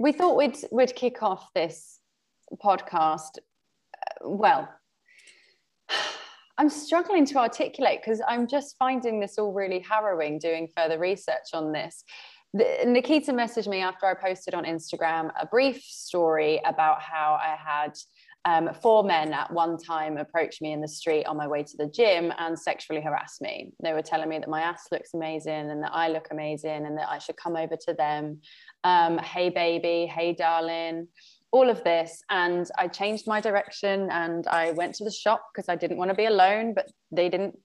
we thought we'd we'd kick off this podcast. uh, Well, I'm struggling to articulate because I'm just finding this all really harrowing. Doing further research on this, the, Nikita messaged me after I posted on Instagram a brief story about how I had um, four men at one time approached me in the street on my way to the gym and sexually harassed me. They were telling me that my ass looks amazing and that I look amazing and that I should come over to them. Um, hey, baby. Hey, darling. All of this. And I changed my direction and I went to the shop because I didn't want to be alone, but they didn't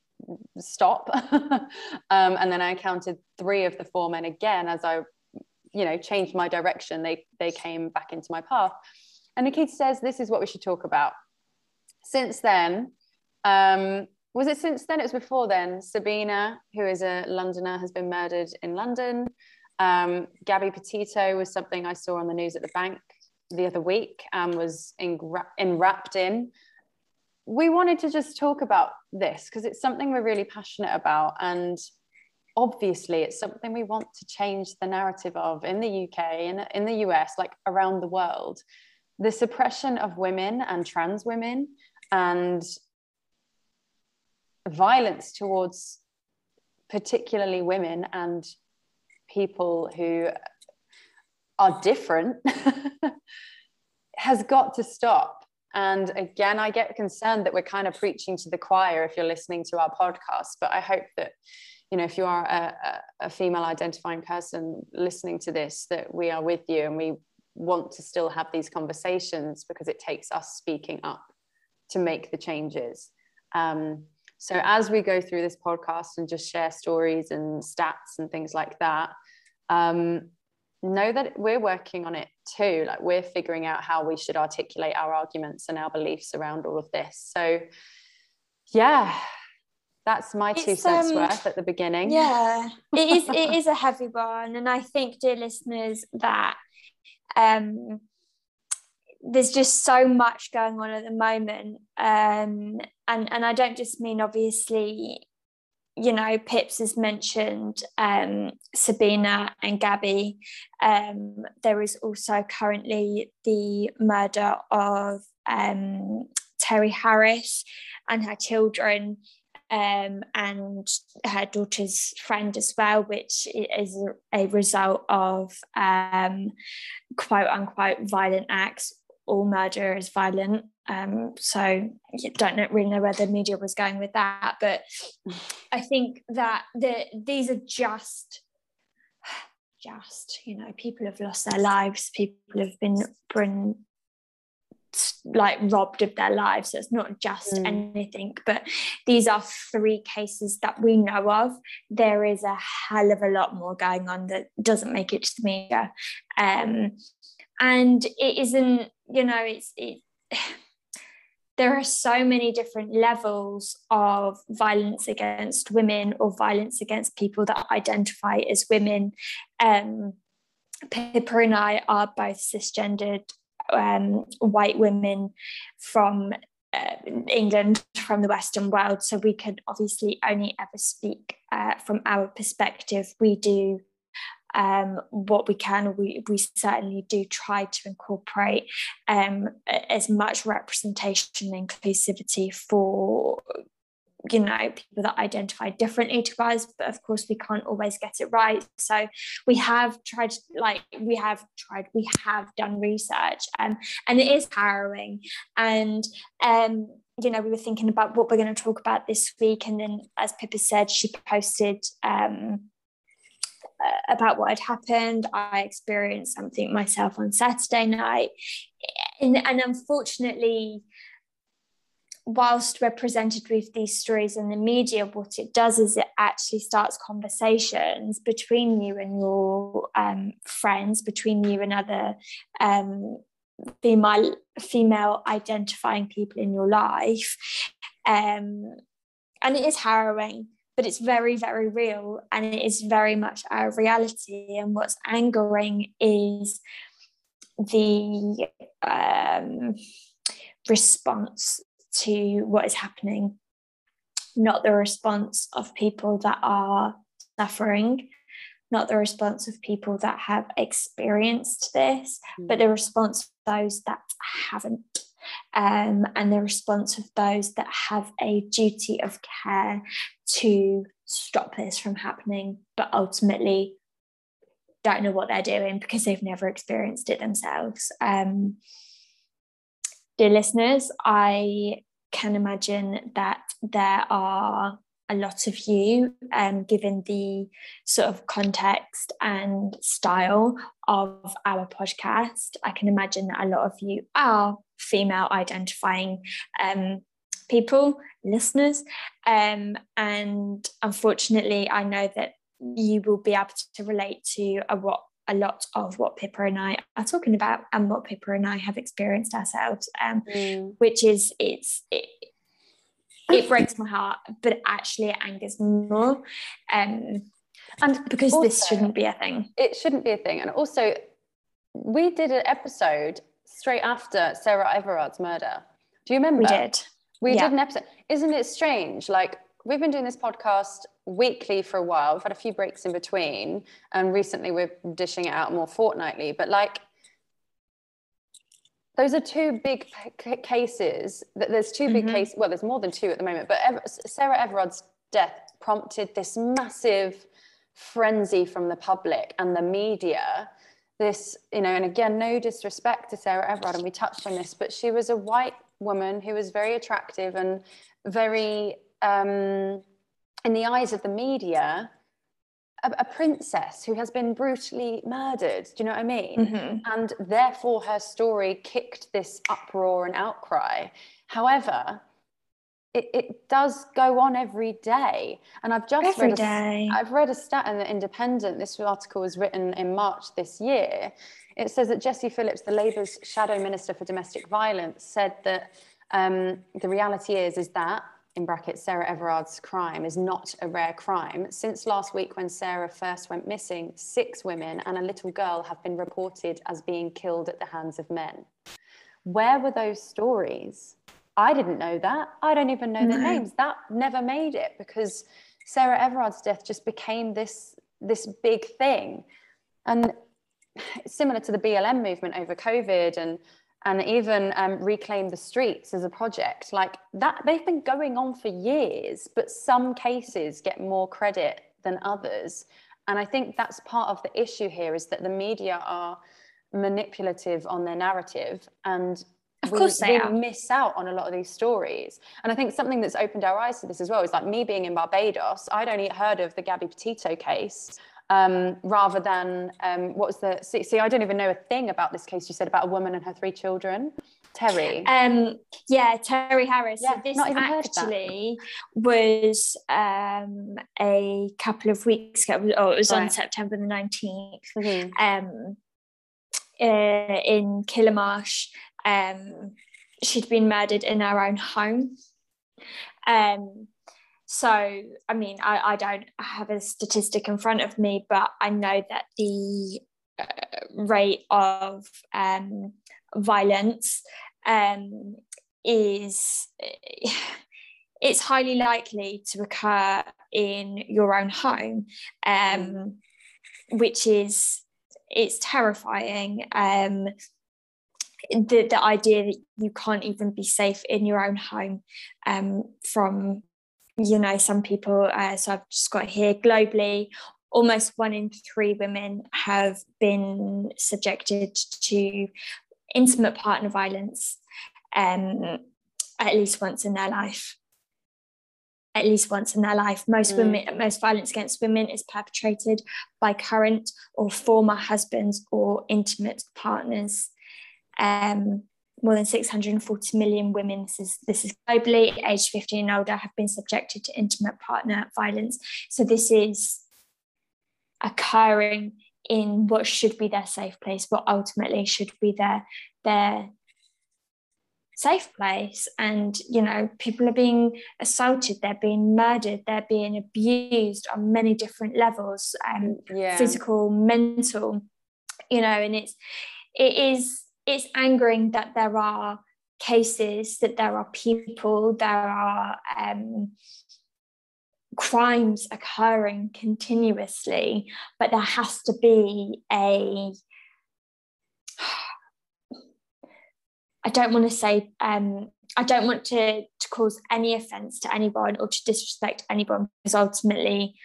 stop. um, and then I counted three of the four men again as I, you know, changed my direction. They, they came back into my path. And Nikita says, This is what we should talk about. Since then, um, was it since then? It was before then. Sabina, who is a Londoner, has been murdered in London. Um, Gabby Petito was something I saw on the news at the bank the other week and was enwrapped in. We wanted to just talk about this because it's something we're really passionate about. And obviously, it's something we want to change the narrative of in the UK and in the US, like around the world the suppression of women and trans women and violence towards particularly women and people who are different has got to stop. And again i get concerned that we're kind of preaching to the choir if you're listening to our podcast but i hope that you know if you are a, a female identifying person listening to this that we are with you and we want to still have these conversations because it takes us speaking up to make the changes. Um, so as we go through this podcast and just share stories and stats and things like that, um, know that we're working on it too. Like we're figuring out how we should articulate our arguments and our beliefs around all of this. So yeah, that's my two cents um, worth at the beginning. Yeah, it is. It is a heavy one, and I think, dear listeners, that um, there's just so much going on at the moment, um, and and I don't just mean obviously, you know, Pips has mentioned um, Sabina and Gabby. Um, there is also currently the murder of um, Terri Harris and her children um, and her daughter's friend as well, which is a result of um, quote unquote violent acts. All murder is violent. Um, so you don't really know where the media was going with that. But I think that the, these are just just you know people have lost their lives people have been been like robbed of their lives. So it's not just Mm. anything but these are three cases that we know of. There is a hell of a lot more going on that doesn't make it to the media. Um and it isn't you know it's it there are so many different levels of violence against women or violence against people that identify as women. Um Pippa and I are both cisgendered um, white women from uh, England, from the Western world. So we can obviously only ever speak uh, from our perspective. We do um, what we can. We, we certainly do try to incorporate um, as much representation and inclusivity for you know people that identify differently to us but of course we can't always get it right. So we have tried like we have tried we have done research um, and it is harrowing. And um you know we were thinking about what we're going to talk about this week and then as pippa said she posted um about what had happened. I experienced something myself on saturday night. And, and unfortunately whilst we're presented with these stories in the media, what it does is it actually starts conversations between you and your um, friends, between you and other um, female female identifying people in your life, um, and it is harrowing. But it's very, very real, and it is very much our reality. And what's angering is the um, response to what is happening, not the response of people that are suffering, not the response of people that have experienced this, Mm. but the response of those that haven't. Um, and the response of those that have a duty of care to stop this from happening, but ultimately don't know what they're doing because they've never experienced it themselves. Um, dear listeners, I can imagine that there are a lot of you, um, given the sort of context and style of our podcast. I can imagine that a lot of you are female identifying um, people, listeners. Um, and unfortunately, I know that you will be able to relate to a, what a lot of what Pippa and I are talking about and what Pippa and I have experienced ourselves, um, Mm. which is it's it, it breaks my heart, but actually it angers me more. Um, And because this shouldn't be a thing. it shouldn't be a thing. And also, we did an episode straight after Sarah Everard's murder. Do you remember? We did. We Yeah. did an episode. Isn't it strange? Like we've been doing this podcast weekly for a while. We've had a few breaks in between, and recently we're dishing it out more fortnightly. But like, those are two big c- cases. That there's 2 big Mhm. cases. Well, there's more than two at the moment. But Ever- Sarah Everard's death prompted this massive frenzy from the public and the media. This, you know, and again, no disrespect to Sarah Everard, and we touched on this, but she was a white woman who was very attractive and very, um, in the eyes of the media, a, a princess who has been brutally murdered. Do you know what I mean? Mhm. and therefore her story kicked this uproar and outcry. However, it, it does go on every day, and I've just Every read a, day. I've read a stat in the Independent. This article was written in March this year. It says that Jesse Phillips, the Labour's shadow minister for domestic violence, said that um, the reality is is that in brackets Sarah Everard's crime is not a rare crime. Since last week, when Sarah first went missing, six women and a little girl have been reported as being killed at the hands of men. Where were those stories? I didn't know that. I don't even know their names. That never made it because Sarah Everard's death just became this this big thing, and similar to the BLM movement over COVID and and even um, reclaim the streets as a project like that they've been going on for years but some cases get more credit than others. And i think that's part of the issue here is that the media are manipulative on their narrative and Of we, course they we miss out on a lot of these stories. And i think something that's opened our eyes to this as well is like me being in barbados i'd only heard of the gabby petito case um, rather than um, what was the see, see i don't even know a thing about this case you said about a woman and her three children terri Um, yeah, Terri Harris. Yeah, so this not even heard of that. actually was um, a couple of weeks ago. Oh, it was on September the 19th. Mhm. um, uh, in Killamarsh. Um, she'd been murdered in her own home. Um, so, I mean, I, I don't have a statistic in front of me, but I know that the uh, rate of um, violence um, is it's highly likely to occur in your own home, um, which is it's terrifying. Um, the the idea that you can't even be safe in your own home um, from you know some people. Uh, so I've just got here globally. Almost one in three women have been subjected to intimate partner violence um, at least once in their life. At least once in their life. Most Mm. women, most violence against women is perpetrated by current or former husbands or intimate partners. Um, more than 640 million women, this is, this is globally, aged 15 and older, have been subjected to intimate partner violence. So this is occurring in what should be their safe place, what ultimately should be their their safe place. And you know, people are being assaulted, they're being murdered, they're being abused on many different levels, um, yeah physical, mental, you know, and it's it is it's angering that there are cases, that there are people, there are um, crimes occurring continuously, but there has to be a I don't want to say um, I don't want to, to cause any offence to anyone or to disrespect anyone because ultimately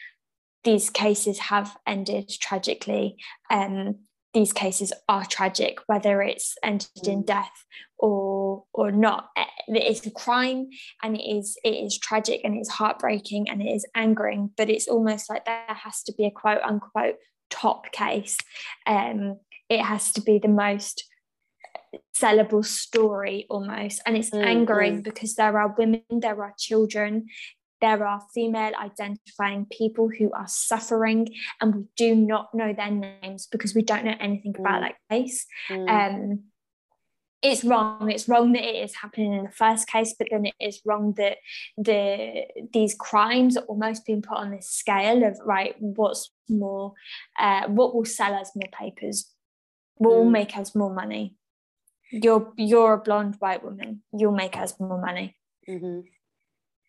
these cases have ended tragically. Um, these cases are tragic, whether it's ended in mm. death or or not. Eh, it's a crime and it is it is tragic and it's heartbreaking and it is angering, but it's almost like there has to be a quote unquote top case. Um, it has to be the most sellable story almost and it's mm, angering because there are women there are children there are female identifying people who are suffering and we do not know their names because we don't know anything mm. about that case mm. um, it's wrong it's wrong that it is happening in the first case but then it is wrong that the these crimes are almost being put on this scale of right what's more uh, what will sell us more papers what will mm. make us more money you're you're a blonde white woman you'll make us more money mm-hmm.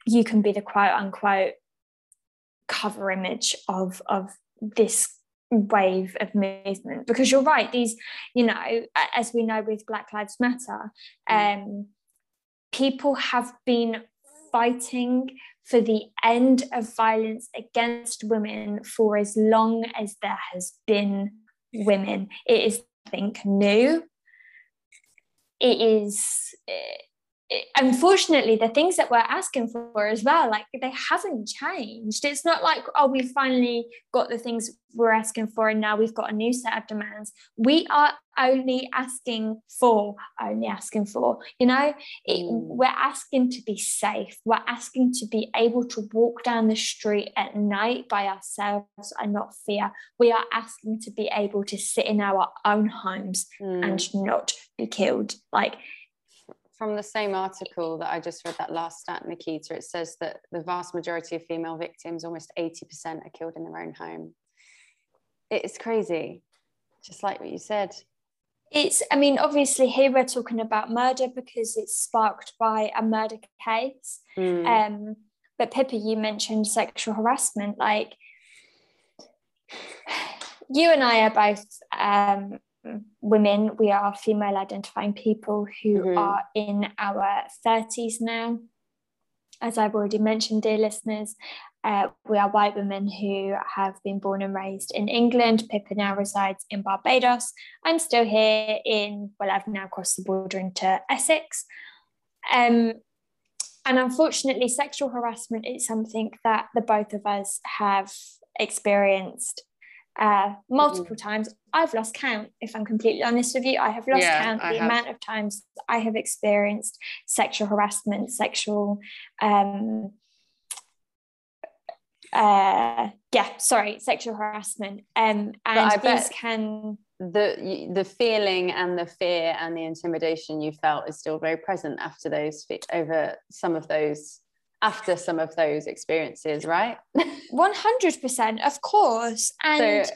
You can be the quote unquote cover image of of this wave of movement. Because you're right these you know as we know with black lives matter mm. um people have been fighting for the end of violence against women for as long as there has been women. It is i think new. It is unfortunately the things that we're asking for as well like they haven't changed. It's not like oh we finally got the things we're asking for and now we've got a new set of demands. We are only asking for only asking for you know? It, mm. we're asking to be safe. We're asking to be able to walk down the street at night by ourselves and not fear. We are asking to be able to sit in our own homes mm. and not be killed. Like from the same article that I just read, that last stat, Nikita, it says that the vast majority of female victims, almost 80%, are killed in their own home. It's crazy, just like what you said. It's, I mean, obviously, here we're talking about murder because it's sparked by a murder case. Mm. Um, but Pippa, you mentioned sexual harassment. Like, you and I are both um, women, we are female identifying people who mm-hmm. are in our 30s now. As I've already mentioned, dear listeners, uh, we are white women who have been born and raised in England. Pippa now resides in Barbados. I'm still here in, well, I've now crossed the border into Essex. Um, and unfortunately, sexual harassment is something that the both of us have experienced uh, multiple mm-hmm. times. I've lost count, if I'm completely honest with you. I have lost yeah, count the amount of times I have experienced sexual harassment, sexual, um, uh, yeah, sorry, sexual harassment. Um, and these can the the feeling and the fear and the intimidation you felt is still very present after those over some of those after some of those experiences, right? 100%, of course. And so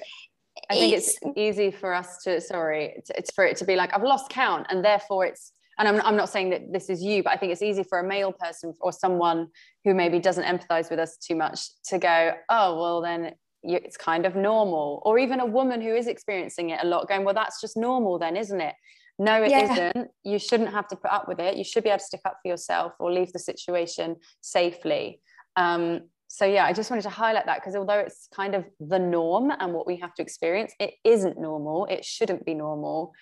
I think it's, it's, easy for us to, sorry, it's, it's for it to be like, I've lost count. And therefore it's, and I'm, I'm not saying that this is you, but I think it's easy for a male person or someone who maybe doesn't empathize with us too much to go, oh, well, then it's kind of normal. Or even a woman who is experiencing it a lot going, well, that's just normal then, isn't it? No it yeah. not you shouldn't have to put up with it. You should be able to stick up for yourself or leave the situation safely. Um, so yeah i just wanted to highlight that because although it's kind of the norm and what we have to experience it isn't normal. It shouldn't be normal.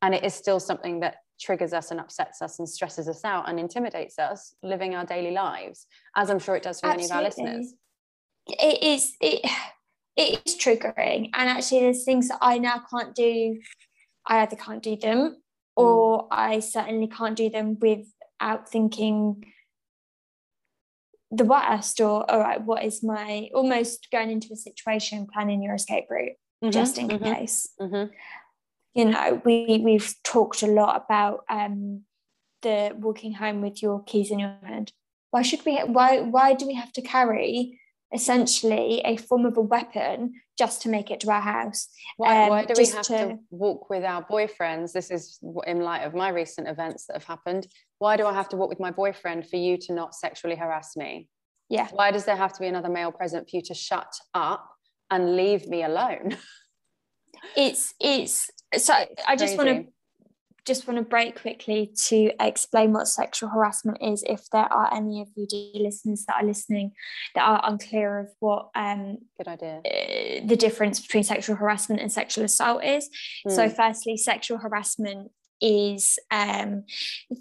And it is still something that triggers us and upsets us and stresses us out and intimidates us living our daily lives as i'm sure it does for Absolutely. many of our listeners. It is it it is triggering. And actually there's things that i now can't do. I either can't do them. Or I certainly can't do them without thinking the worst or all right what is my almost going into a situation planning your escape route mm-hmm, just in mm-hmm, case. mm-hmm. you know we we've talked a lot about um the walking home with your keys in your hand. Why should we why why do we have to carry essentially a form of a weapon just to make it to our house. Why, um, why do we have to... to... walk with our boyfriends? This is in light of my recent events that have happened. Why do I have to walk with my boyfriend for you to not sexually harass me? Yeah. Why does there have to be another male present for you to shut up and leave me alone? It's it's so I just want to. Just want to break quickly to explain what sexual harassment is if there are any of you dear listeners that are listening that are unclear of what um, Good idea. uh, the difference between sexual harassment and sexual assault is so Mm. firstly sexual harassment is um,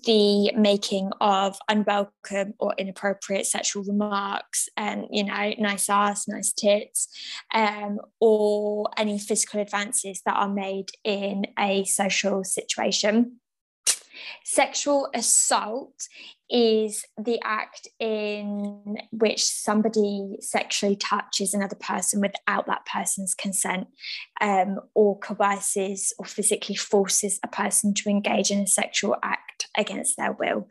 the making of unwelcome or inappropriate sexual remarks and you know nice ass nice tits um, or any physical advances that are made in a social situation sexual assault is the act in which somebody sexually touches another person without that person's consent um, or coerces or physically forces a person to engage in a sexual act against their will.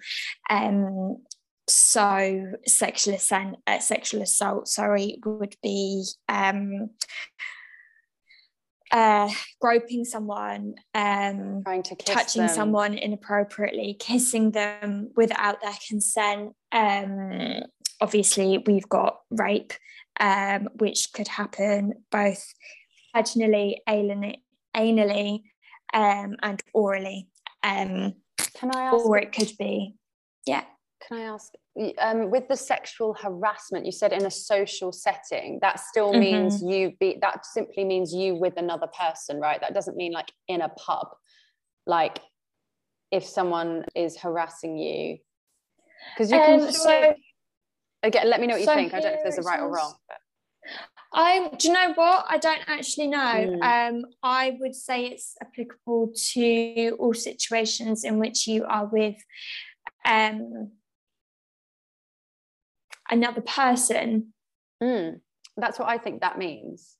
Um, so sexual assault, uh, sexual assault, sorry, would be um, uh, groping someone, um, Trying to touching them. someone inappropriately, kissing them without their consent. Um, obviously, we've got rape, um, which could happen both vaginally, anally, anally um, and orally. Um, Can I ask? or it could be, yeah. Can I ask? Um, with the sexual harassment, you said in a social setting. That still means you be. That simply means you with another person, right? That doesn't mean like in a pub. Like if someone is harassing you, because you can. Um, so again, let me know what you so think. I don't know if there's a right or wrong. But I do you know what? I don't actually know. Mm. Um, I would say it's applicable to all situations in which you are with um, another person. Mm, that's what I think that means.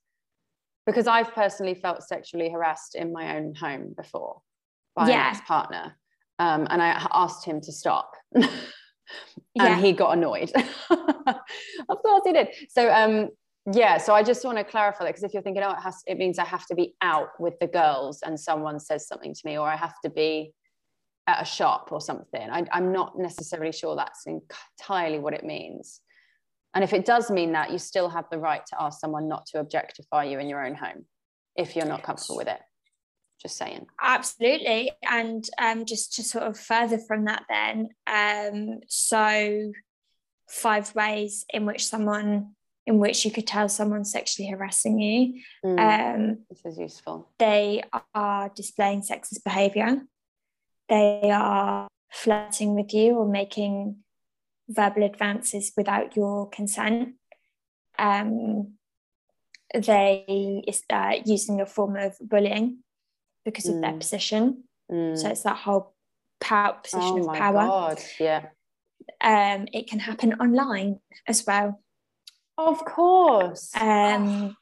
Because I've personally felt sexually harassed in my own home before by Yeah. an ex partner. Um, and I asked him to stop. and Yeah. he got annoyed. of course he did. So, um, yeah, so I just want to clarify that because if you're thinking, oh, it has, it means I have to be out with the girls and someone says something to me, or I have to be at a shop or something. I, I'm not necessarily sure that's entirely what it means. And if it does mean that, you still have the right to ask someone not to objectify you in your own home if you're not comfortable with it. Just saying. Absolutely. And um, just to sort of further from that, then, um, so five ways in which someone, in which you could tell someone sexually harassing you. Mm, Um, this is useful. they are displaying sexist behavior. They are flirting with you or making verbal advances without your consent. Um, they uh, using a form of bullying because of their Mm. position. Mm. So it's that whole power position oh of power. God. Yeah. Um, it can happen online as well. Of course. um,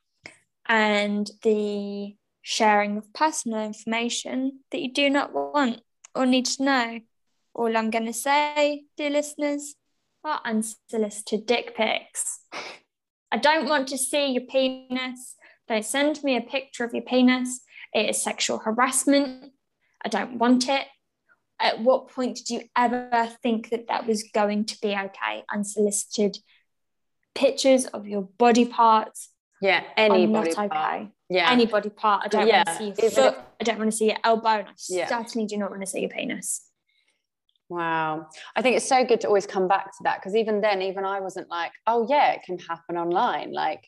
and the sharing of personal information that you do not want or need to know. All I'm going to say, dear listeners, are unsolicited dick pics. I don't want to see your penis. Don't send me a picture of your penis. It is sexual harassment. I don't want it. At what point did you ever think that that was going to be okay? Unsolicited pictures of your body parts yeah. Any not body okay. part. Yeah. Any body part. I don't Yeah, want to see your foot. if- I don't want to see your elbow. And I Yeah. certainly do not want to see your penis. Wow. I think it's so good to always come back to that because even then, even I wasn't like, oh, yeah, it can happen online. Like,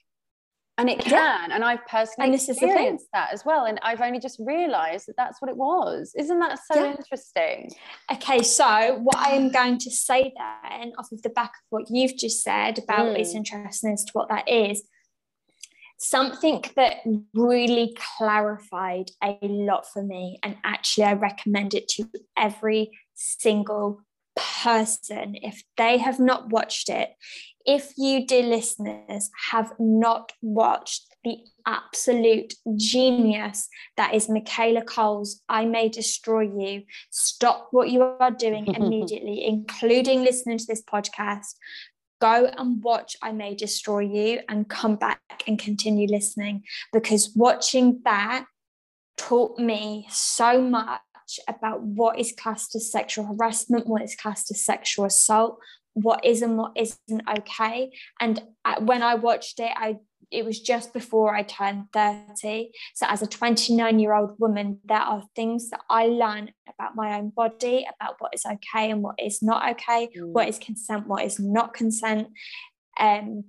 and it Yeah. can. And I've personally And this experienced that as well. And I've only just realized that that's what it was. Isn't that so Yeah. interesting? Okay, so what I am going to say then, off of the back of what you've just said about Mm. it's interesting as to what that is, something that really clarified a lot for me, and actually I recommend it to every single person if they have not watched it. If you, dear listeners, have not watched the absolute genius that is Michaela Coel's I May Destroy You, stop what you are doing immediately, including listening to this podcast. Go and watch I May Destroy You and come back and continue listening because watching that taught me so much about what is classed as sexual harassment, what is classed as sexual assault, what is and what isn't okay. And when I watched it, I it was just before I turned 30. So, as a 29 year old woman, there are things that I learn about my own body, about what is okay and what is not okay, mm. what is consent, what is not consent, um,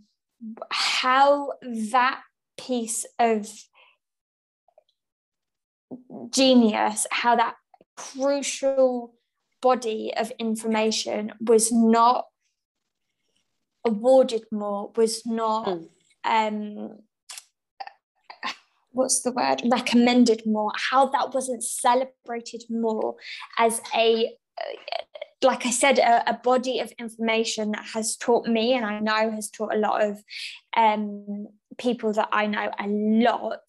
how that piece of genius, how that crucial body of information was not awarded more, was not. Mm um, what's the word recommended more how that wasn't celebrated more as a like I said, a, a, body of information that has taught me, and I know has taught a lot of um, people that I know a lot.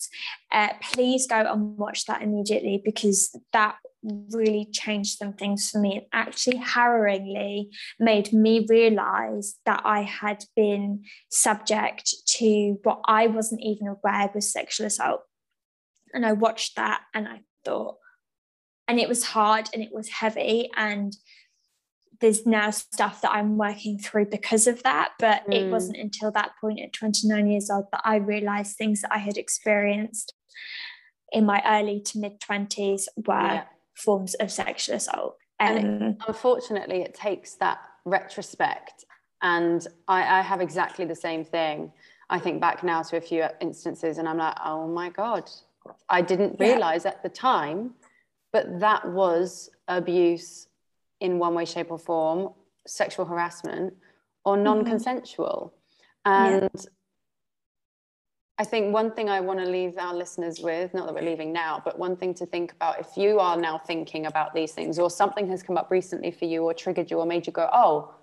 Uh, please go and watch that immediately because that really changed some things for me It actually harrowingly made me realize that I had been subject to what I wasn't even aware was sexual assault. And I watched that and I thought, and it was hard and it was heavy. And there's now stuff that I'm working through because of that. But mm. it wasn't until that point at 29 years old that I realized things that I had experienced in my early to mid 20s were. Yeah forms of sexual assault. Um, and it, unfortunately, it takes that retrospect. And I, I have exactly the same thing. I think back now to a few instances and I'm like, oh my God, I didn't realize yeah. at the time, but that was abuse in one way, shape, or form, sexual harassment, or non consensual. Mm-hmm. And yeah. I think one thing I want to leave our listeners with, not that we're leaving now, but one thing to think about if you are now thinking about these things or something has come up recently for you or triggered you or made you go, oh,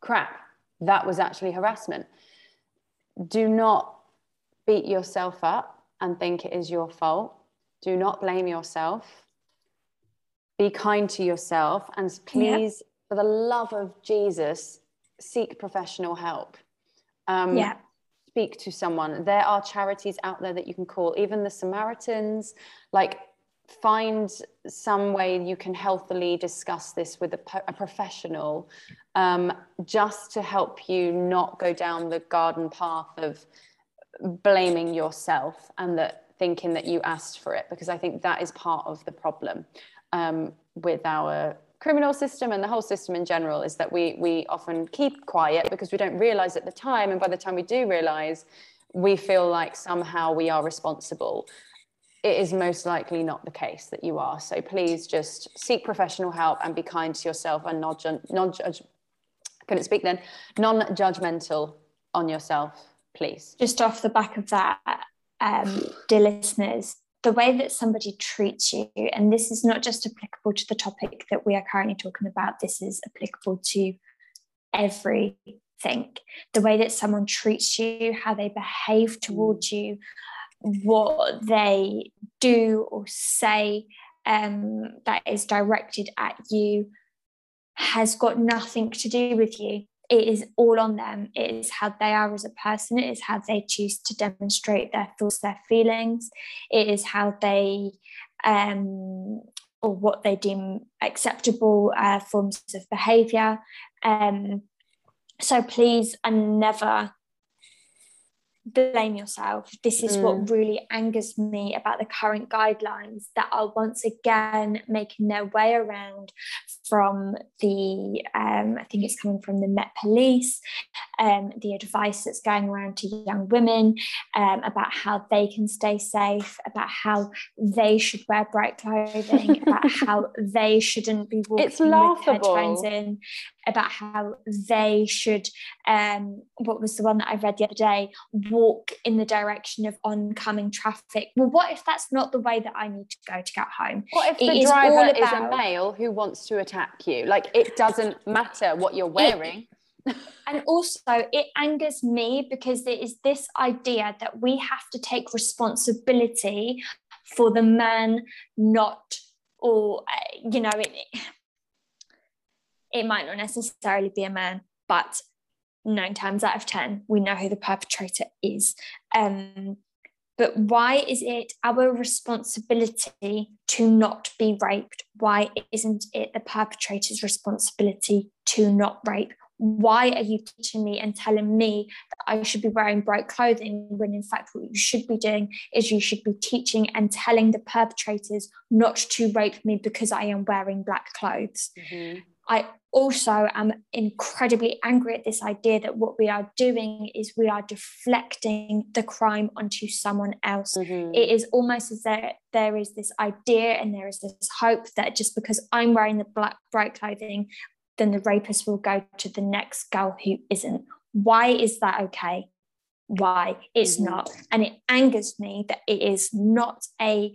crap, that was actually harassment. Do not beat yourself up and think it is your fault. Do not blame yourself. Be kind to yourself and please, yeah. for the love of Jesus, seek professional help. Um, yeah speak to someone. There are charities out there that you can call, even the Samaritans. Like, find some way you can healthily discuss this with a, a professional um, just to help you not go down the garden path of blaming yourself and that thinking that you asked for it because i think that is part of the problem um, with our criminal system and the whole system in general is that we we often keep quiet because we don't realize at the time and by the time we do realize we feel like somehow we are responsible. It is most likely not the case that you are. So please just seek professional help and be kind to yourself and not non judge couldn't speak then non-judgmental on yourself please. Just off the back of that um, dear listeners the way that somebody treats you, and this is not just applicable to the topic that we are currently talking about, this is applicable to everything. The way that someone treats you, how they behave towards you, what they do or say um, that is directed at you has got nothing to do with you it is all on them. It is how they are as a person. It is how they choose to demonstrate their thoughts, their feelings. It is how they, um, or what they deem acceptable uh, forms of behaviour. Um, so please, and never blame yourself. This is mm. what really angers me about the current guidelines that are once again making their way around from the, um, I think it's coming from the Met Police, um, the advice that's going around to young women um, about how they can stay safe, about how they should wear bright clothing, about how they shouldn't be walking it's laughable. with headphones in, about how they should, um, what was the one that I read the other day, walk in the direction of oncoming traffic. Well, what if that's not the way that I need to go to get home? What if it the driver is, about, is a male who wants to attack you? Like it doesn't matter what you're wearing. It, and also, it angers me because there is this idea that we have to take responsibility for the man not, or, uh, you know, it, it might not necessarily be a man, but nine times out of 10, we know who the perpetrator is. Um, but why is it our responsibility to not be raped? Why isn't it the perpetrator's responsibility to not rape? why are you teaching me and telling me that I should be wearing bright clothing when in fact what you should be doing is you should be teaching and telling the perpetrators not to rape me because I am wearing black clothes. Mm-hmm. I also am incredibly angry at this idea that what we are doing is we are deflecting the crime onto someone else. Mm-hmm. It is almost as though there is this idea and there is this hope that just because I'm wearing the black bright clothing, then the rapist will go to the next girl who isn't. Why is that okay? Why? It's mm-hmm. not. And it angers me that it is not a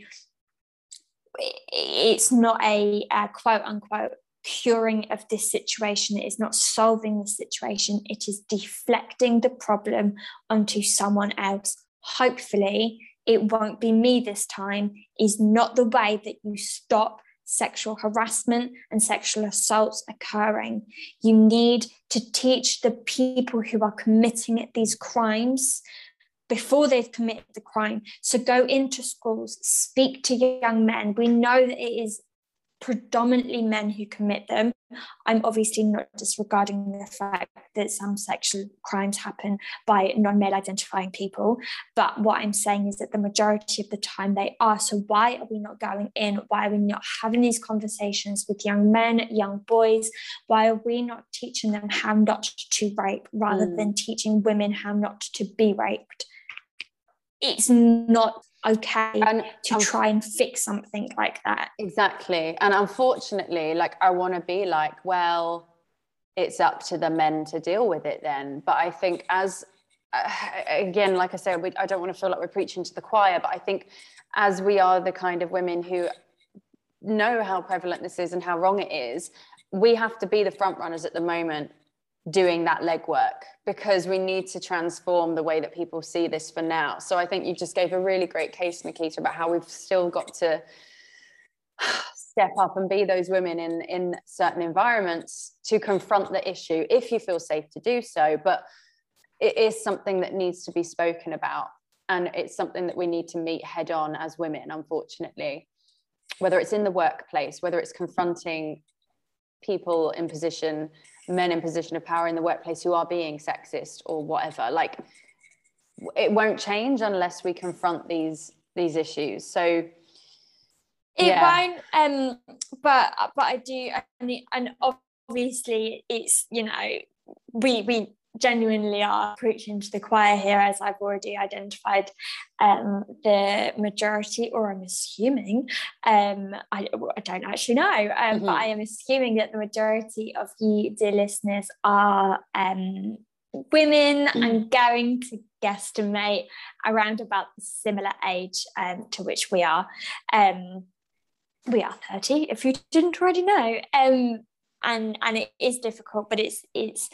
it's not a, a quote unquote curing of this situation. It is not solving the situation. It is deflecting the problem onto someone else. Hopefully, it won't be me this time, is not the way that you stop sexual harassment and sexual assaults occurring. You need to teach the people who are committing these crimes before they've committed the crime. So go into schools, speak to young men. We know that it is predominantly men who commit them. I'm obviously not disregarding the fact that some sexual crimes happen by non male identifying people, but what I'm saying is that the majority of the time they are. So, why are we not going in? Why are we not having these conversations with young men, young boys? Why are we not teaching them how not to rape rather mm. than teaching women how not to be raped? It's not okay and to um, try and fix something like that. Exactly. And unfortunately, like I want to be like, well, it's up to the men to deal with it then. But I think as uh, again, like I said, we, I don't want to feel like we're preaching to the choir, but I think as we are the kind of women who know how prevalent this is and how wrong it is, we have to be the front runners at the moment doing that legwork because we need to transform the way that people see this for now. So I think you just gave a really great case, Nikita, about how we've still got to step up and be those women in in certain environments to confront the issue if you feel safe to do so. But it is something that needs to be spoken about. And it's something that we need to meet head on as women, unfortunately, whether it's in the workplace, whether it's confronting people in position men in position of power in the workplace who are being sexist or whatever like it won't change unless we confront these these issues so it yeah. won't um but but i do I mean, and obviously it's you know we we genuinely are preaching to the choir here, as I've already identified um, the majority, or I'm assuming, um, I, I, don't actually know, um, mm-hmm. but I am assuming that the majority of you, dear listeners, are um, women. Mm-hmm. I'm going to guesstimate around about the similar age um, to which we are. Um, we are 30, if you didn't already know. and and it is difficult, but it's it's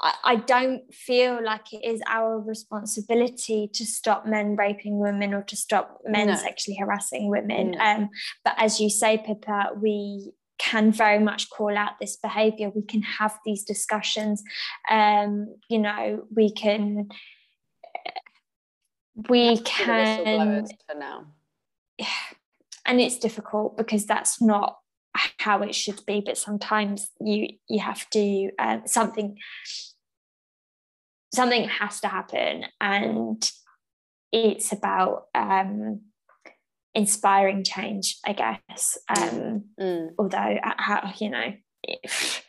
I, I don't feel like it is our responsibility to stop men raping women or to stop men no. sexually harassing women. No. Um, but as you say, Pippa, we can very much call out this behavior. We can have these discussions. Um, you know, we can we can for now. And it's difficult because that's not how it should be but sometimes you you have to um, something something has to happen and it's about um, inspiring change i guess um, mm. although uh, how you know if,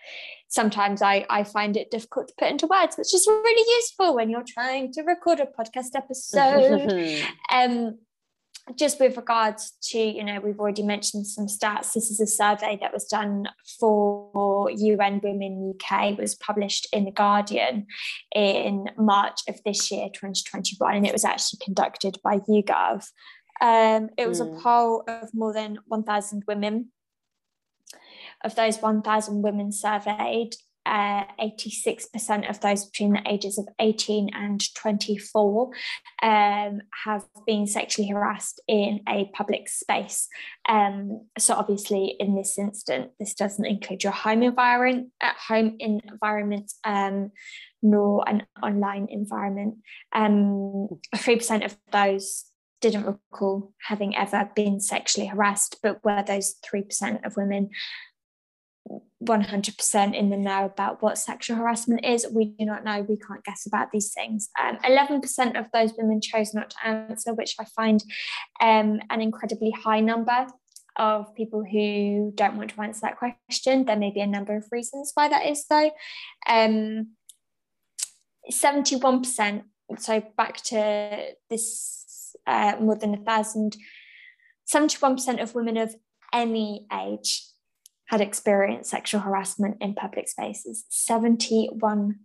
sometimes I, I find it difficult to put into words, which is really useful when you're trying to record a podcast episode. um, just with regards to, you know, we've already mentioned some stats. This is a survey that was done for UN Women UK, was published in The Guardian in March of this year, 2021, and it was actually conducted by YouGov. Um, it was mm. a hmm. poll of more than 1,000 women. Of those 1,000 women surveyed, uh, 86% of those between the ages of 18 and 24 um, have been sexually harassed in a public space. Um, so obviously, in this instance, this doesn't include your home environment, at home environment, um, nor an online environment. Um, 3% of those didn't recall having ever been sexually harassed, but were those 3% of women 100% in the know about what sexual harassment is. We do not know, we can't guess about these things. Um, 11% of those women chose not to answer, which I find um, an incredibly high number of people who don't want to answer that question. There may be a number of reasons why that is, though. Um, 71%, so back to this uh, more than a thousand, 71% of women of any age had experienced sexual harassment in public spaces. 71%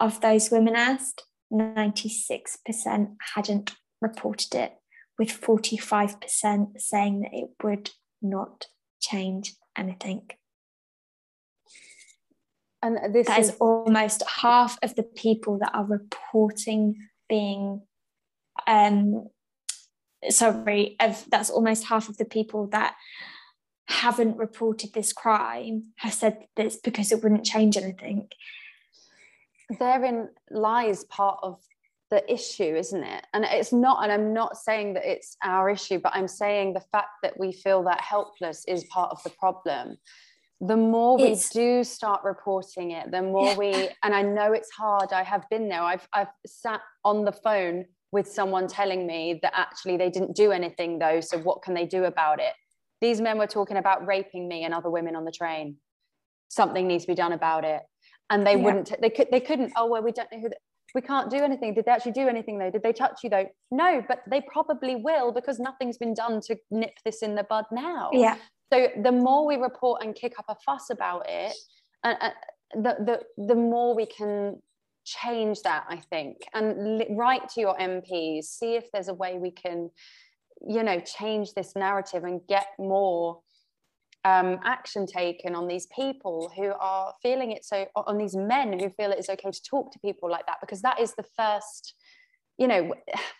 of those women asked, 96% hadn't reported it, with 45% saying that it would not change anything. And this that is, is almost half of the people that are reporting being um sorry, of, that's almost half of the people that haven't reported this crime have said this because it wouldn't change anything. Therein lies part of the issue, isn't it? And it's not, and I'm not saying that it's our issue, but I'm saying the fact that we feel that helpless is part of the problem. The more we it's, do start reporting it, the more we, and I know it's hard. I have been there. I've I've sat on the phone with someone telling me that actually they didn't do anything though. So what can they do about it? These men were talking about raping me and other women on the train. Something needs to be done about it. And they yeah. wouldn't, they could, they couldn't, oh, well, we don't know who, the, we can't do anything. Did they actually do anything though? Did they touch you though? No, but they probably will because nothing's been done to nip this in the bud now. Yeah. So the more we report and kick up a fuss about it, uh, uh, the, the, the more we can change that, I think, and write to your MPs, see if there's a way we can, you know, change this narrative and get more um, action taken on these people who are feeling it so, on these men who feel it is okay to talk to people like that, because that is the first, you know,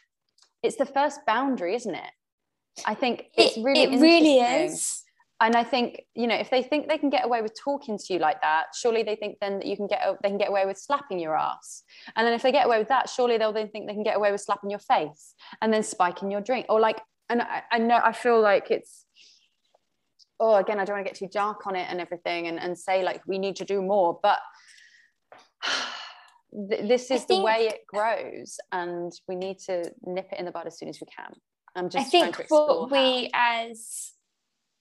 it's the first boundary, isn't it? I think it's really it, it really is and I think you know if they think they can get away with talking to you like that, surely they think then that you can get uh, they can get away with slapping your ass. And then if they get away with that, surely they'll then think they can get away with slapping your face and then spiking your drink or like. And I, I know I feel like it's oh again I don't want to get too dark on it and everything and, and say like we need to do more, but this is think, the way it grows and we need to nip it in the bud as soon as we can. I'm just I think what we as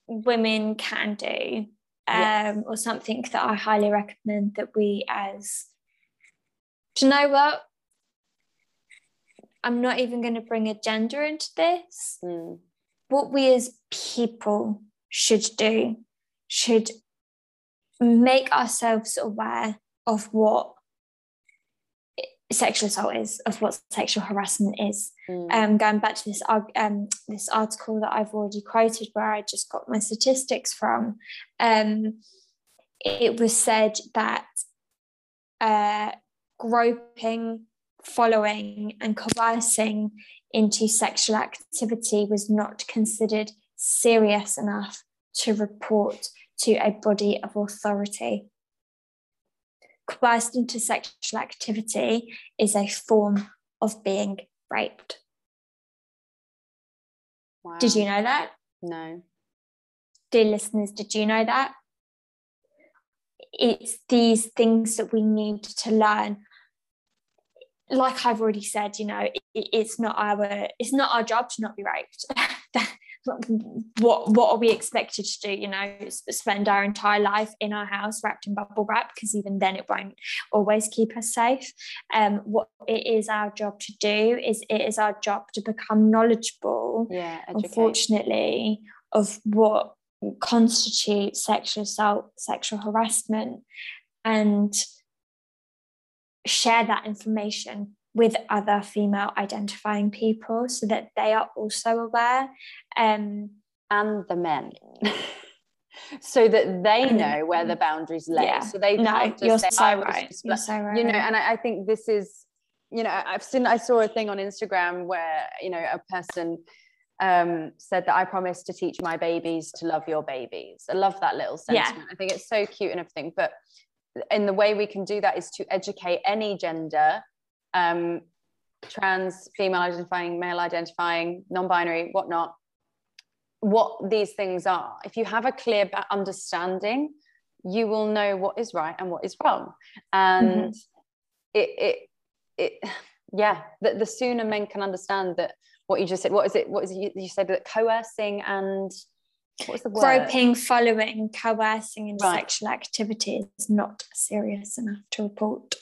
women can do um, yes. or something that I highly recommend that we as do you know what I'm not even going to bring a gender into this mm. what we as people should do should make ourselves aware of what sexual assault is, of what sexual harassment is. Mm. Um, going back to this um, this article that I've already quoted, where I just got my statistics from, um, it was said that uh, groping, following, and coercing into sexual activity was not considered serious enough to report to a body of authority coerced into sexual activity is a form of being raped. Wow. Did you know that? No. Dear listeners, did you know that? It's these things that we need to learn. Like I've already said, you know, it, it's not our it's not our job to not be raped. what what are we expected to do you know spend our entire life in our house wrapped in bubble wrap because even then it won't always keep us safe um what it is our job to do is it is our job to become knowledgeable yeah educate. unfortunately of what constitutes sexual assault sexual harassment and share that information with other female identifying people so that they are also aware um, and the men so that they know where the boundaries lay yeah. so they no, you're say, so right. you're so right you know and I, I think this is you know i've seen i saw a thing on instagram where you know a person um, said that I promised to teach my babies to love your babies. I love that little sentiment. Yeah. I think it's so cute and everything. But in the way we can do that is to educate any gender um, trans, female identifying, male identifying, non binary, whatnot, what these things are. If you have a clear understanding you will know what is right and what is wrong and mm-hmm. it it it yeah the, the sooner men can understand that what you just said what is it what is it you, you said that coercing and what's the word groping following coercing in right. sexual activity is not serious enough to report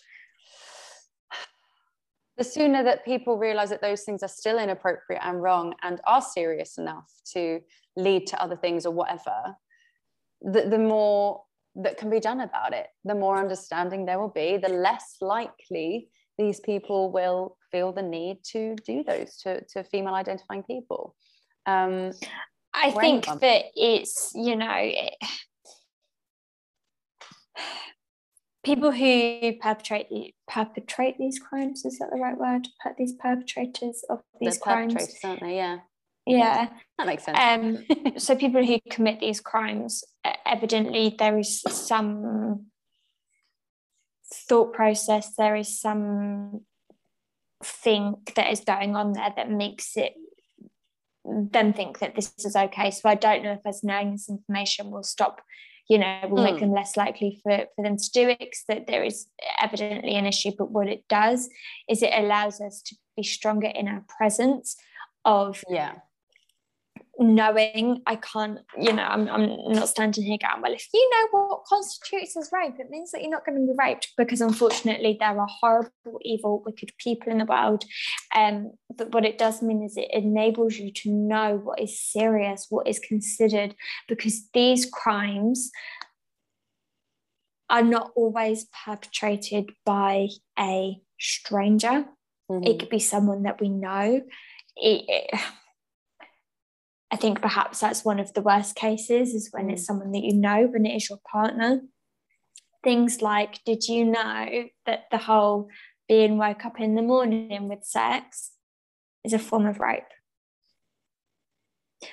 the sooner that people realize that those things are still inappropriate and wrong and are serious enough to lead to other things or whatever the, the more that can be done about it the more understanding there will be the less likely these people will feel the need to do those to, to female identifying people um, i think anyone. that it's you know it, people who perpetrate perpetrate these crimes is that the right word? These perpetrators of these crimes? perpetrators aren't they? Yeah. Yeah. That makes sense. Um so people who commit these crimes evidently there is some thought process there is some thing that is going on there that makes it them think that this is okay. So i don't know if us knowing this information will stop you know will mm. make hmm. them less likely for, for them to do it because that there is evidently an issue but what it does is it allows us to be stronger in our presence of yeah knowing I can't, you know, I'm, I'm not standing here going, well, if you know what constitutes as rape, it means that you're not going to be raped because unfortunately there are horrible, evil, wicked people in the world. Um, but what it does mean is it enables you to know what is serious, what is considered, because these crimes are not always perpetrated by a stranger. Mm-hmm. It could be someone that we know. It, it, I think perhaps that's one of the worst cases is when mm. it's someone that you know, when it is your partner. Things like, did you know that the whole being woke up in the morning with sex is a form of rape?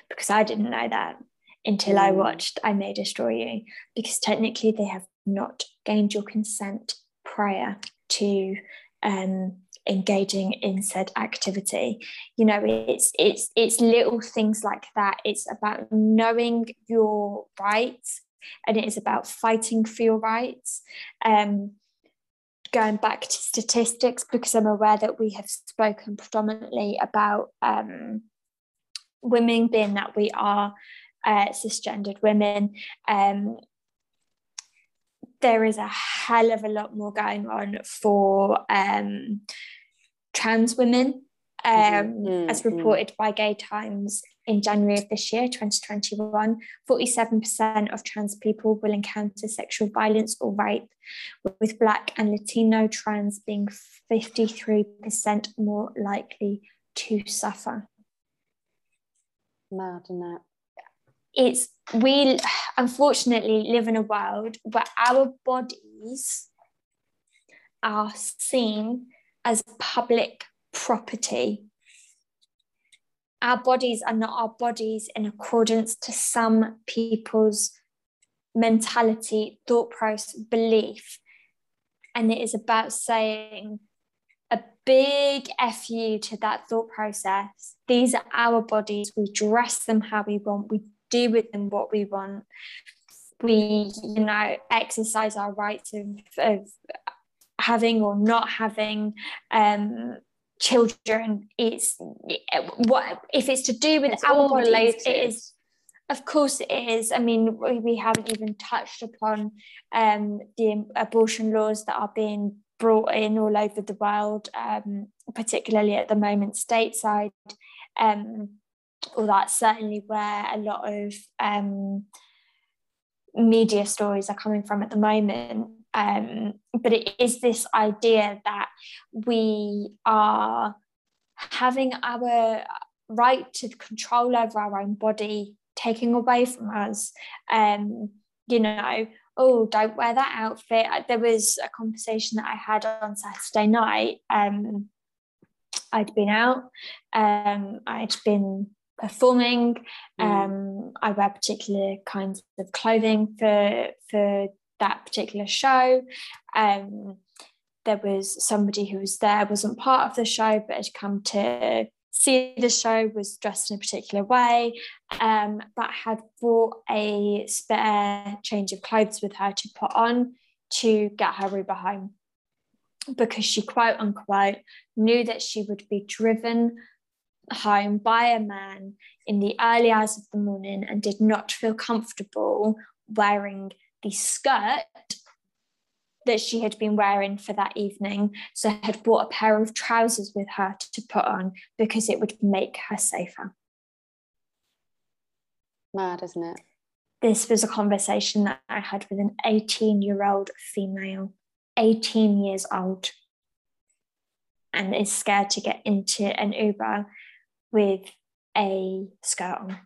Because I didn't know that until mm. I watched I May Destroy You, because technically they have not gained your consent prior to um, engaging in said activity. You know it's it's it's little things like that. It's about knowing your rights and it is about fighting for your rights. Um going back to statistics because i'm aware that we have spoken predominantly about um women being that we are uh, cisgendered women um there is a hell of a lot more going on for um, trans women, mm-hmm. um, mm-hmm. as reported by Gay Times in January of this year, 2021. 47% of trans people will encounter sexual violence or rape, with Black and Latino trans being 53% more likely to suffer. Mad, isn't it? it's we unfortunately live in a world where our bodies are seen as public property. Our bodies are not our bodies in accordance to some people's mentality, thought process, belief. And it is about saying a big fu to that thought process. These are our bodies. We dress them how we want. We do with them what we want. We, you know, exercise our rights of, of having or not having um, children. It's what if it's to do with it's our bodies, related. It is, of course, it is. I mean, we, we haven't even touched upon um, the abortion laws that are being brought in all over the world, um, particularly at the moment stateside. Um, well, that's certainly where a lot of um, media stories are coming from at the moment. Um, but it is this idea that we are having our right to control over our own body taken away from us. Um, you know, oh, don't wear that outfit. There was a conversation that I had on Saturday night. Um, I'd been out, um, I'd been performing. Mm. Um, I wear particular kinds of clothing for for that particular show. Um, there was somebody who was there, wasn't part of the show, but had come to see the show, was dressed in a particular way, um, but had brought a spare change of clothes with her to put on to get her Uber home because she quote unquote knew that she would be driven home by a man in the early hours of the morning and did not feel comfortable wearing the skirt that she had been wearing for that evening. So had brought a pair of trousers with her to put on because it would make her safer. Mad, isn't it? This was a conversation that I had with an 18 year old female, 18 years old, and is scared to get into an Uber with a skirt on.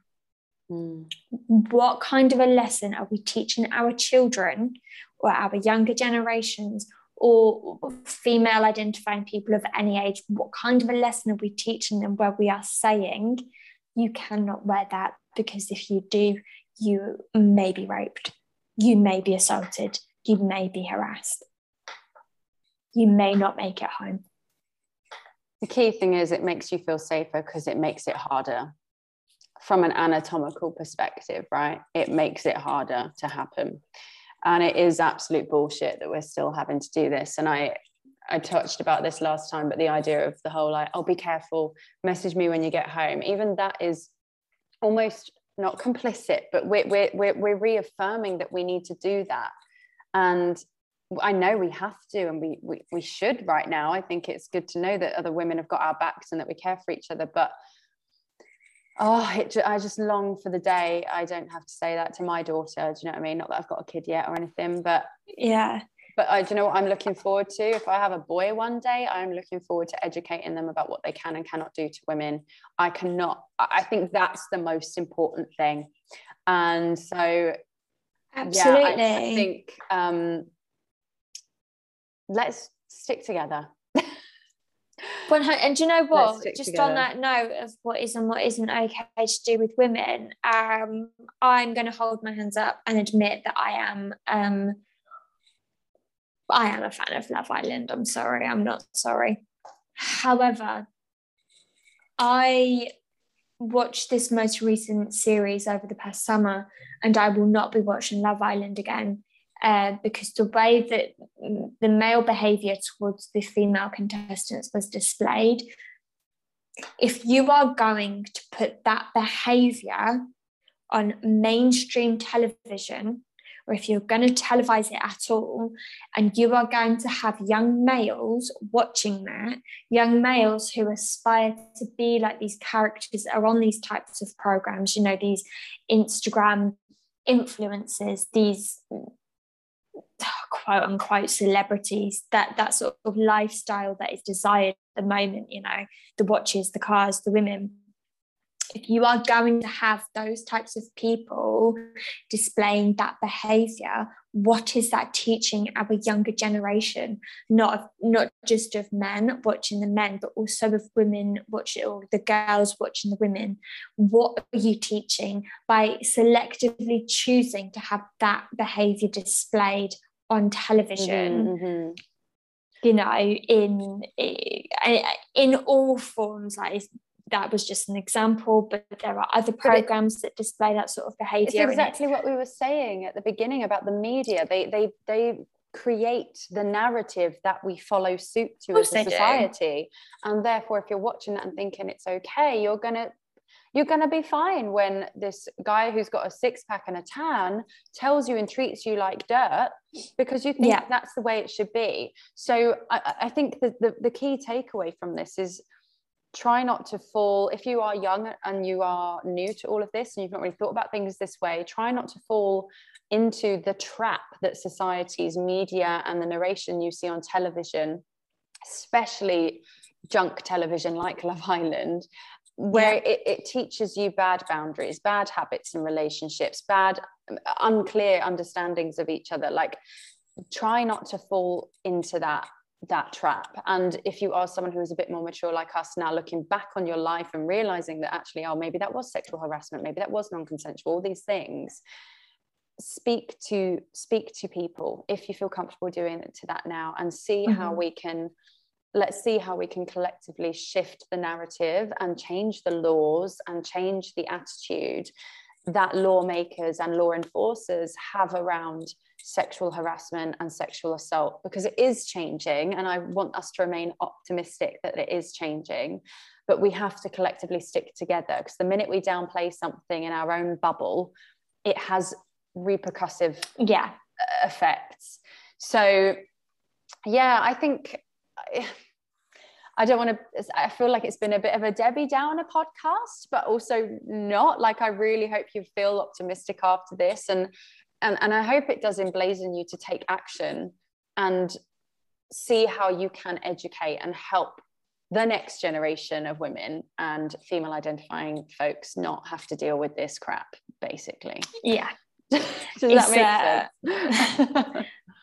Mm. What kind of a lesson are we teaching our children or our younger generations or female identifying people of any age? What kind of a lesson are we teaching them where we are saying, you cannot wear that because if you do, you may be raped, you may be assaulted, you may be harassed, you may not make it home. The key thing is it makes you feel safer because it makes it harder from an anatomical perspective, right? It makes it harder to happen. And it is absolute bullshit that we're still having to do this. And I, I touched about this last time, but the idea of the whole like, oh, be careful, message me when you get home, even that is almost not complicit, but we're, we're, we're, we're reaffirming that we need to do that. And I know we have to and we, we we should right now. I think it's good to know that other women have got our backs and that we care for each other. But oh, it, I just long for the day I don't have to say that to my daughter. Do you know what I mean? Not that I've got a kid yet or anything, but yeah. But I, do you know what I'm looking forward to? If I have a boy one day, I'm looking forward to educating them about what they can and cannot do to women. I cannot. I think that's the most important thing. And so, absolutely, yeah, I, I think. Um, let's stick together. And do you know what? Just together. on that note of what is and what isn't okay to do with women, um, I'm going to hold my hands up and admit that I am. Um, I am a fan of Love Island. I'm sorry, I'm not sorry. However, I watched this most recent series over the past summer, and I will not be watching Love Island again uh, because the way that the male behavior towards the female contestants was displayed, if you are going to put that behavior on mainstream television, or if you're going to televise it at all, and you are going to have young males watching that, young males who aspire to be like these characters that are on these types of programs, you know, these Instagram influences, these quote unquote celebrities that that sort of lifestyle that is desired at the moment you know the watches the cars the women. If you are going to have those types of people displaying that behavior what is that teaching our younger generation? Not of, not just of men watching the men but also of women watching or the girls watching the women. What are you teaching by selectively choosing to have that behavior displayed on television mm-hmm, mm-hmm. you know in in all forms like that was just an example but there are other programs that display that sort of behavior it's exactly what we were saying at the beginning about the media they they they create the narrative that we follow suit to as a society do. and therefore if you're watching that and thinking it's okay you're going to you're going to be fine when this guy who's got a six pack and a tan tells you and treats you like dirt because you think yeah. that's the way it should be. So I, I think the, the, the key takeaway from this is try not to fall if you are young and you are new to all of this and you've not really thought about things this way try not to fall into the trap that society's media and the narration you see on television especially junk television like love island where yeah. it, it teaches you bad boundaries bad habits and relationships bad unclear understandings of each other like try not to fall into that that trap and if you are someone who is a bit more mature like us now looking back on your life and realizing that actually oh maybe that was sexual harassment maybe that was non-consensual all these things speak to speak to people if you feel comfortable doing it to that now and see mm-hmm. how we can let's see how we can collectively shift the narrative and change the laws and change the attitude that lawmakers and law enforcers have around sexual harassment and sexual assault because it is changing and i want us to remain optimistic that it is changing but we have to collectively stick together because the minute we downplay something in our own bubble it has repercussive yeah. effects. So yeah i think I don't want to, I feel like it's been a bit of a Debbie Downer podcast, but also not. Like, I really hope you feel optimistic after this. And, and, and I hope it does emblazon you to take action and see how you can educate and help the next generation of women and female identifying folks not have to deal with this crap, basically. Yeah. Does that make uh, sense?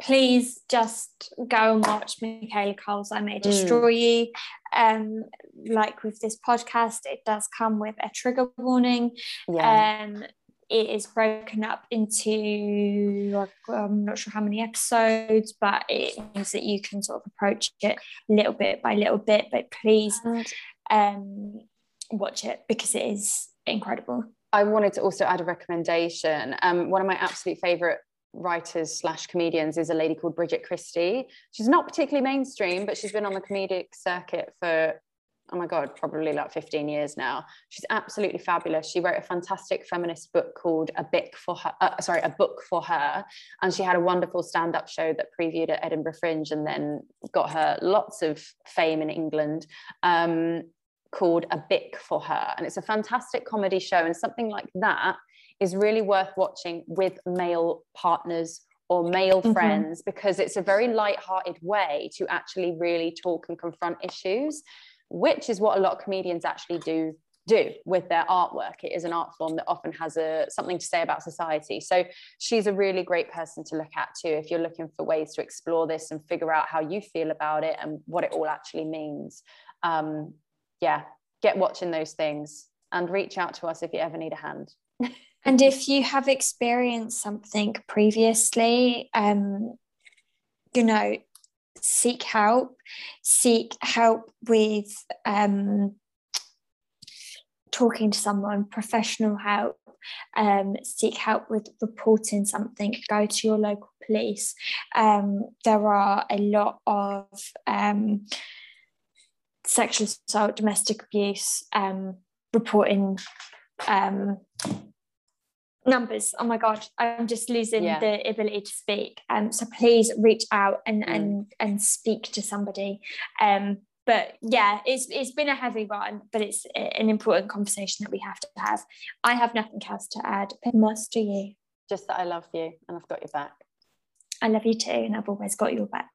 please just go and watch Michaela Coel's I May Destroy mm. You. Um, like with this podcast, it does come with a trigger warning. Yeah. Um, it is broken up into like, I'm not sure how many episodes, but it means that you can sort of approach it little bit by little bit. But please um, watch it because it is incredible. I wanted to also add a recommendation. Um, one of my absolute favorite writers slash comedians is a lady called Bridget Christie. She's not particularly mainstream, but she's been on the comedic circuit for oh my god probably like 15 years now. She's absolutely fabulous. She wrote a fantastic feminist book called a book for her uh, sorry a book for her. And she had a wonderful stand-up show that previewed at edinburgh fringe and then got her lots of fame in england um, called a Bic for her. And it's a fantastic comedy show and something like that is really worth watching with male partners or male mm-hmm. friends because it's a very light-hearted way to actually really talk and confront issues which is what a lot of comedians actually do do with their artwork. It is an art form that often has a something to say about society. So she's a really great person to look at too if you're looking for ways to explore this and figure out how you feel about it and what it all actually means. Um, yeah get watching those things and reach out to us if you ever need a hand And if you have experienced something previously, um, you know, seek help, seek help with um, talking to someone, professional help, um, seek help with reporting something, go to your local police. Um, there are a lot of um, sexual assault, domestic abuse um, reporting um, numbers. Oh my god i'm just losing yeah. the ability to speak. Um so please reach out and mm. and and speak to somebody. Um but yeah it's it's been a heavy one but it's an important conversation that we have to have. I have nothing else to add. But most to you. Just that i love you and i've got your back. I love you too and i've always got your back